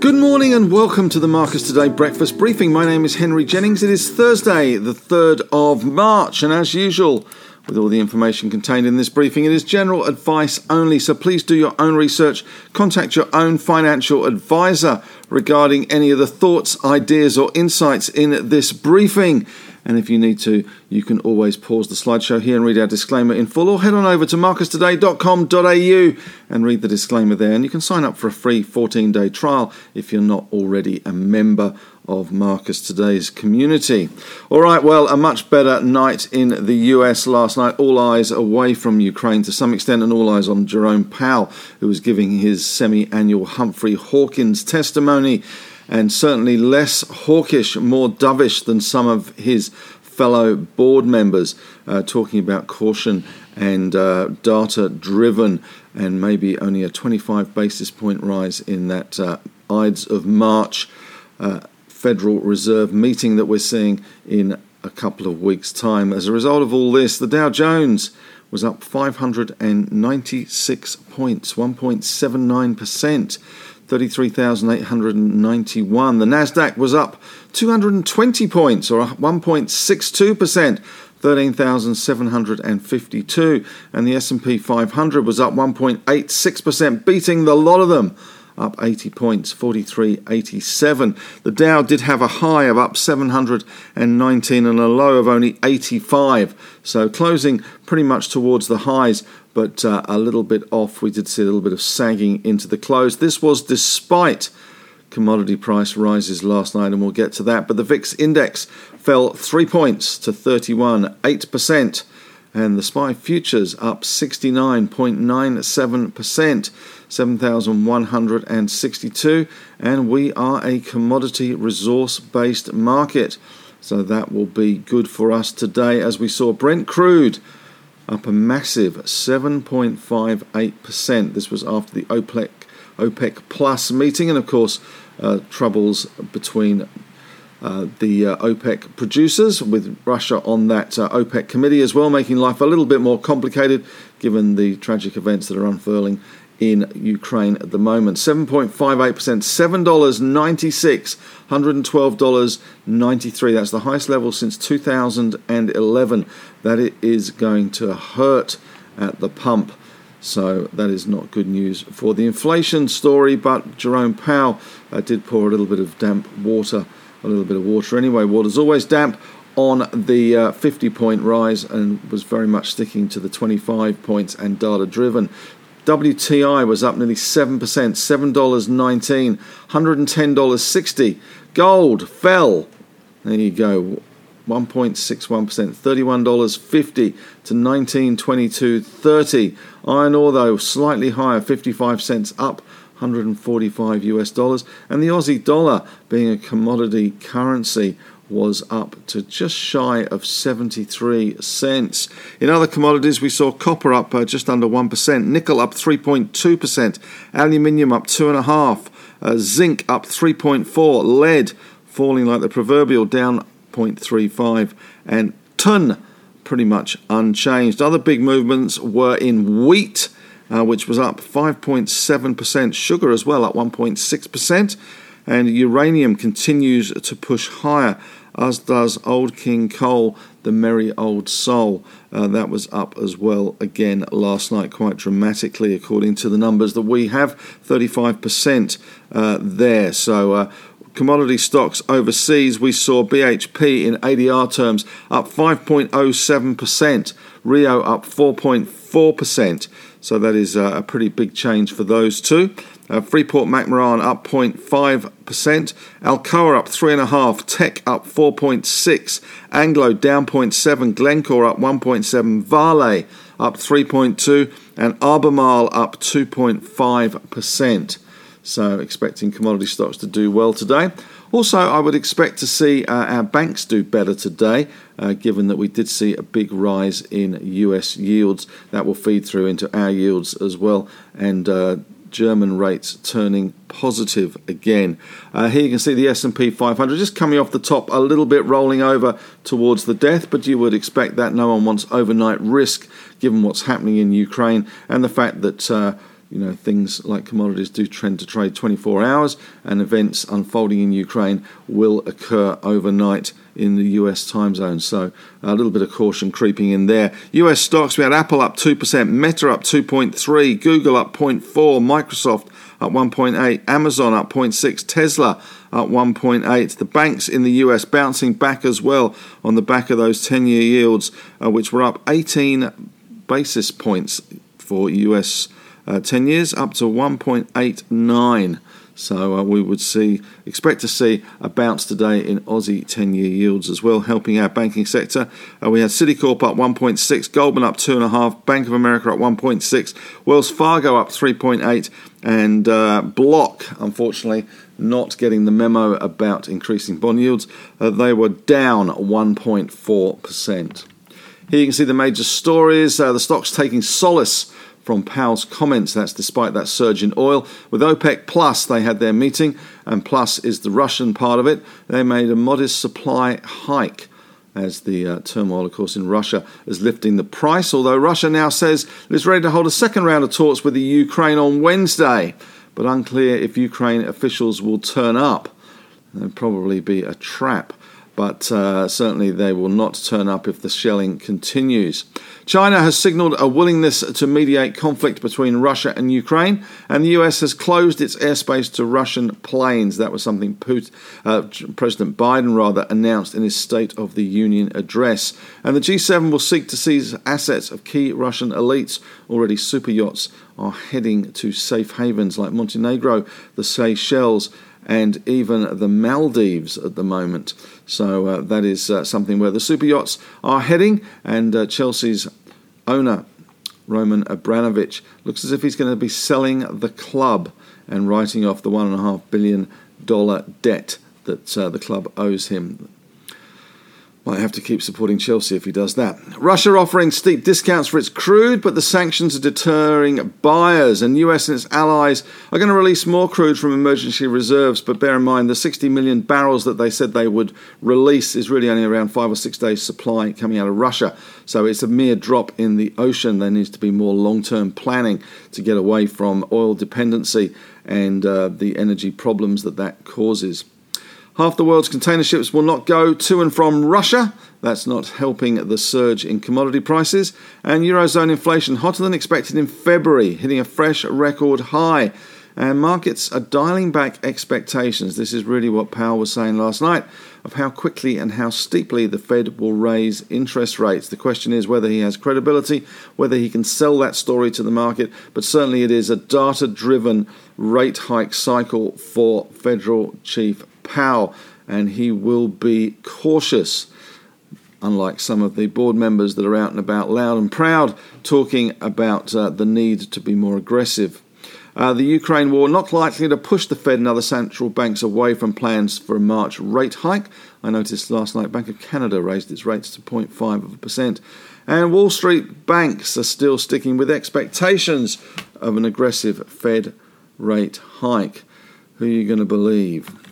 Good morning and welcome to the Marcus Today breakfast briefing. My name is Henry Jennings. It is Thursday, the 3rd of March, and as usual, with all the information contained in this briefing, it is general advice only, so please do your own research. Contact your own financial advisor regarding any of the thoughts, ideas, or insights in this briefing. And if you need to, you can always pause the slideshow here and read our disclaimer in full, or head on over to marcustoday.com.au and read the disclaimer there. And you can sign up for a free 14 day trial if you're not already a member of Marcus Today's community. All right, well, a much better night in the US last night. All eyes away from Ukraine to some extent, and all eyes on Jerome Powell, who was giving his semi annual Humphrey Hawkins testimony and certainly less hawkish, more dovish than some of his fellow board members, uh, talking about caution and uh, data driven, and maybe only a 25 basis point rise in that uh, Ides of March uh, Federal Reserve meeting that we're seeing in a couple of weeks' time. As a result of all this, the Dow Jones was up 596 points, 1.79%. 33,891. The Nasdaq was up 220 points or 1.62%. 13,752 and the S&P 500 was up 1.86% beating the lot of them up 80 points 4387 the Dow did have a high of up 719 and a low of only 85 so closing pretty much towards the highs but uh, a little bit off. We did see a little bit of sagging into the close. This was despite commodity price rises last night, and we'll get to that. But the VIX index fell three points to 31.8%, and the SPI futures up 69.97%, 7,162. And we are a commodity resource based market. So that will be good for us today as we saw Brent crude up a massive 7.58%. This was after the OPEC, OPEC Plus meeting, and of course, uh, troubles between uh, the uh, OPEC producers with Russia on that uh, OPEC committee as well, making life a little bit more complicated given the tragic events that are unfurling in Ukraine at the moment. 7.58%, $7.96, $112.93. That's the highest level since 2011. That it is going to hurt at the pump. So that is not good news for the inflation story. But Jerome Powell uh, did pour a little bit of damp water, a little bit of water anyway. Water's always damp on the uh, 50 point rise and was very much sticking to the 25 points and data driven. WTI was up nearly 7%, $7.19, $110.60. Gold fell, there you go, 1.61%, $31.50 to 1922.30. Iron ore, though, slightly higher, 55 cents up. 145 US dollars, and the Aussie dollar, being a commodity currency, was up to just shy of 73 cents. In other commodities, we saw copper up uh, just under 1%, nickel up 3.2%, aluminium up 2.5%, uh, zinc up 3.4%, lead falling like the proverbial down 0.35%, and ton pretty much unchanged. Other big movements were in wheat, uh, which was up 5.7%, sugar as well up 1.6% and uranium continues to push higher, as does Old King Coal, the merry old soul. Uh, that was up as well again last night, quite dramatically, according to the numbers that we have 35% uh, there. So, uh, commodity stocks overseas, we saw BHP in ADR terms up 5.07%, Rio up 4.4%. So that is uh, a pretty big change for those two. Uh, Freeport McMoran up 0.5%, Alcoa up 3.5%, Teck up 4.6%, Anglo down 0.7%, Glencore up 1.7%, Vale up 3.2%, and Albemarle up 2.5%. So expecting commodity stocks to do well today. Also, I would expect to see uh, our banks do better today, uh, given that we did see a big rise in US yields. That will feed through into our yields as well and uh, German rates turning positive again. Uh, here you can see the S&P 500 just coming off the top a little bit, rolling over towards the death, but you would expect that no one wants overnight risk given what's happening in Ukraine and the fact that uh, you know things like commodities do trend to trade 24 hours and events unfolding in Ukraine will occur overnight in the US time zone. So a little bit of caution creeping in there. US stocks, we had Apple up 2%, Meta up 2.3, Google up 0.4%, Microsoft up 1.8, Amazon up 0.6%, Tesla up 1.8. The banks in the US bouncing back as well on the back of those 10-year yields, uh, which were up 18 basis points for US uh, 10 years, up to 1.89. So uh, we would see expect to see a bounce today in Aussie 10-year yields as well, helping our banking sector. Uh, we had Citicorp up 1.6, Goldman up 2.5, Bank of America up 1.6, Wells Fargo up 3.8, and uh, Block, unfortunately, not getting the memo about increasing bond yields. Uh, they were down 1.4%. Here you can see the major stories. Uh, the stocks taking solace from Powell's comments. That's despite that surge in oil. With OPEC Plus, they had their meeting, and Plus is the Russian part of it. They made a modest supply hike. As the uh, turmoil, of course, in Russia is lifting the price, although Russia now says it is ready to hold a second round of talks with the Ukraine on Wednesday, but unclear if Ukraine officials will turn up. There'll probably be a trap but uh, certainly they will not turn up if the shelling continues. China has signaled a willingness to mediate conflict between Russia and Ukraine, and the US has closed its airspace to Russian planes. That was something Putin, uh, President Biden rather announced in his State of the Union address. And the G7 will seek to seize assets of key Russian elites. Already, super yachts are heading to safe havens like Montenegro, the Seychelles, and even the Maldives at the moment. So uh, that is uh, something where the super yachts are heading, and uh, Chelsea's owner, Roman Abramovich, looks as if he's going to be selling the club and writing off the $1.5 billion debt that uh, the club owes him. Might have to keep supporting Chelsea if he does that. Russia offering steep discounts for its crude, but the sanctions are deterring buyers, and US and its allies are going to release more crude from emergency reserves. But bear in mind, the 60 million barrels that they said they would release is really only around five or six days' supply coming out of Russia. So it's a mere drop in the ocean. There needs to be more long term planning to get away from oil dependency and uh, the energy problems that that causes. Half the world's container ships will not go to and from Russia. That's not helping the surge in commodity prices. And Eurozone inflation hotter than expected in February, hitting a fresh record high. And markets are dialing back expectations. This is really what Powell was saying last night of how quickly and how steeply the Fed will raise interest rates. The question is whether he has credibility, whether he can sell that story to the market, but certainly it is a data driven rate hike cycle for Federal Chief Powell, and he will be cautious. Unlike some of the board members that are out and about loud and proud talking about uh, the need to be more aggressive. Uh, the Ukraine war not likely to push the Fed and other central banks away from plans for a March rate hike. I noticed last night Bank of Canada raised its rates to 0.5%. And Wall Street banks are still sticking with expectations of an aggressive Fed rate hike. Who are you going to believe?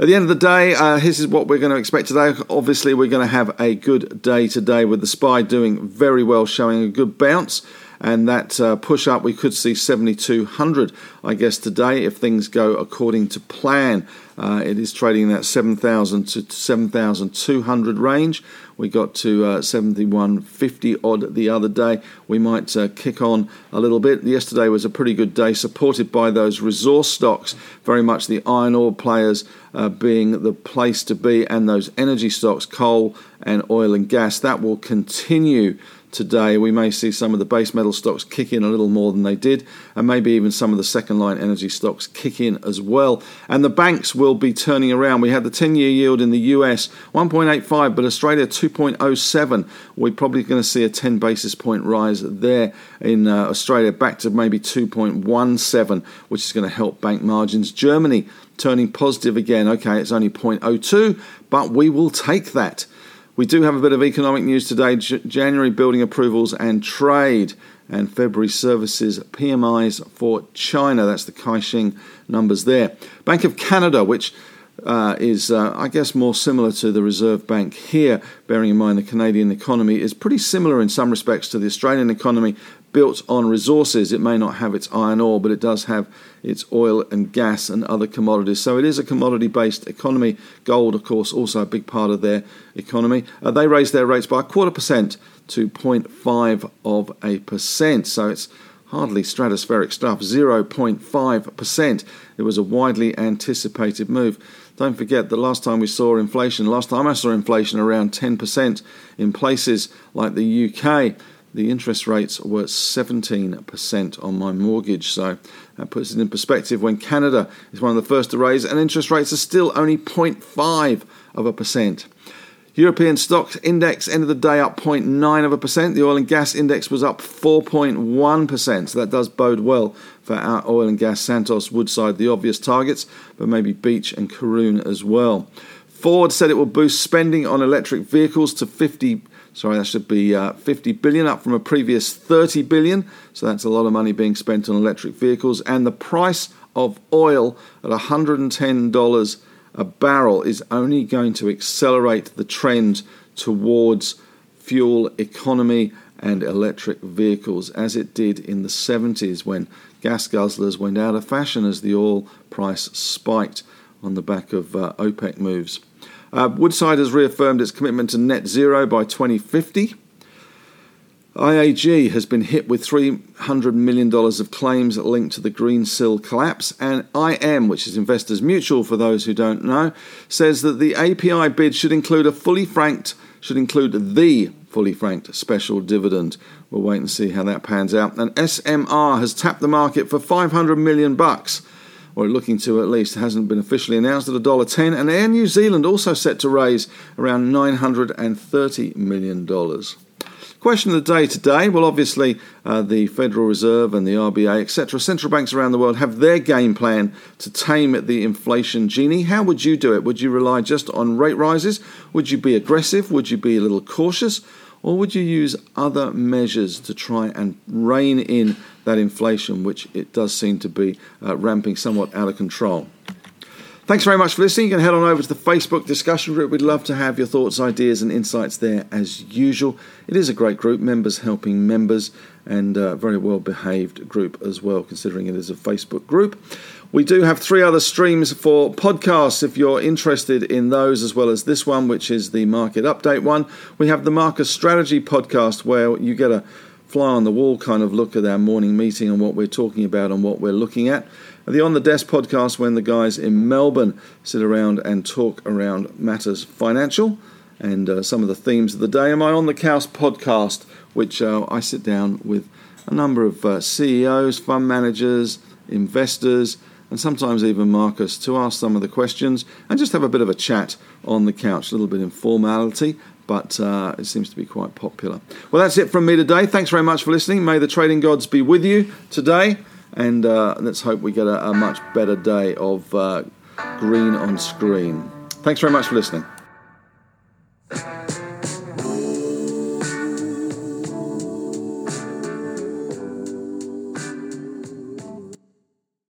At the end of the day, uh, this is what we're going to expect today. Obviously, we're going to have a good day today with the SPI doing very well, showing a good bounce. And that uh, push up, we could see 7,200, I guess, today if things go according to plan. Uh, it is trading in that 7,000 to 7,200 range. We got to uh, 71.50 odd the other day. We might uh, kick on a little bit. Yesterday was a pretty good day, supported by those resource stocks, very much the iron ore players uh, being the place to be, and those energy stocks, coal and oil and gas. That will continue today, we may see some of the base metal stocks kick in a little more than they did, and maybe even some of the second line energy stocks kick in as well. And the banks will be turning around. We had the 10 year yield in the US 1.85, but Australia 2.07. We're probably going to see a 10 basis point rise there in uh, Australia back to maybe 2.17, which is going to help bank margins. Germany turning positive again. Okay, it's only 0.02, but we will take that. We do have a bit of economic news today. J- January building approvals and trade and February services PMIs for China. That's the Caixin numbers there. Bank of Canada, which uh, is, uh, I guess, more similar to the Reserve Bank here, bearing in mind the Canadian economy is pretty similar in some respects to the Australian economy, built on resources. It may not have its iron ore, but it does have its oil and gas and other commodities. So it is a commodity based economy. Gold, of course, also a big part of their economy. Uh, they raised their rates by a quarter percent to 0.5 of a percent. So it's hardly stratospheric stuff, 0.5%. It was a widely anticipated move. Don't forget the last time we saw inflation, last time I saw inflation around 10% in places like the UK, the interest rates were 17% on my mortgage. So that puts it in perspective when Canada is one of the first to raise, and interest rates are still only 0.5 of a percent. European stocks index ended the day up 0.9 of a percent. The oil and gas index was up 4.1%. So that does bode well for our oil and gas Santos, Woodside, the obvious targets, but maybe Beach and Karoon as well. Ford said it will boost spending on electric vehicles to 50 sorry that should be uh, 50 billion up from a previous 30 billion so that's a lot of money being spent on electric vehicles and the price of oil at $110 a barrel is only going to accelerate the trend towards fuel economy and electric vehicles, as it did in the 70s when gas guzzlers went out of fashion as the oil price spiked on the back of uh, OPEC moves. Uh, Woodside has reaffirmed its commitment to net zero by 2050. IAG has been hit with $300 million of claims linked to the Green Greensill collapse, and IM, which is Investors Mutual for those who don't know, says that the API bid should include a fully franked, should include the fully franked special dividend. We'll wait and see how that pans out. And SMR has tapped the market for 500 million bucks or looking to at least, hasn't been officially announced at $1.10. And Air New Zealand also set to raise around $930 million. Question of the day today. Well, obviously, uh, the Federal Reserve and the RBA, etc., central banks around the world have their game plan to tame the inflation genie. How would you do it? Would you rely just on rate rises? Would you be aggressive? Would you be a little cautious? Or would you use other measures to try and rein in that inflation, which it does seem to be uh, ramping somewhat out of control? Thanks very much for listening. You can head on over to the Facebook discussion group. We'd love to have your thoughts, ideas, and insights there as usual. It is a great group, members helping members, and a very well behaved group as well, considering it is a Facebook group. We do have three other streams for podcasts if you're interested in those, as well as this one, which is the market update one. We have the Marcus Strategy podcast, where you get a fly on the wall kind of look at our morning meeting and what we're talking about and what we're looking at the On the Desk podcast, when the guys in Melbourne sit around and talk around matters financial and uh, some of the themes of the day. And my On the Couch podcast, which uh, I sit down with a number of uh, CEOs, fund managers, investors, and sometimes even Marcus to ask some of the questions and just have a bit of a chat on the couch, a little bit informality, but uh, it seems to be quite popular. Well, that's it from me today. Thanks very much for listening. May the trading gods be with you today and uh, let's hope we get a, a much better day of uh, green on screen. Thanks very much for listening.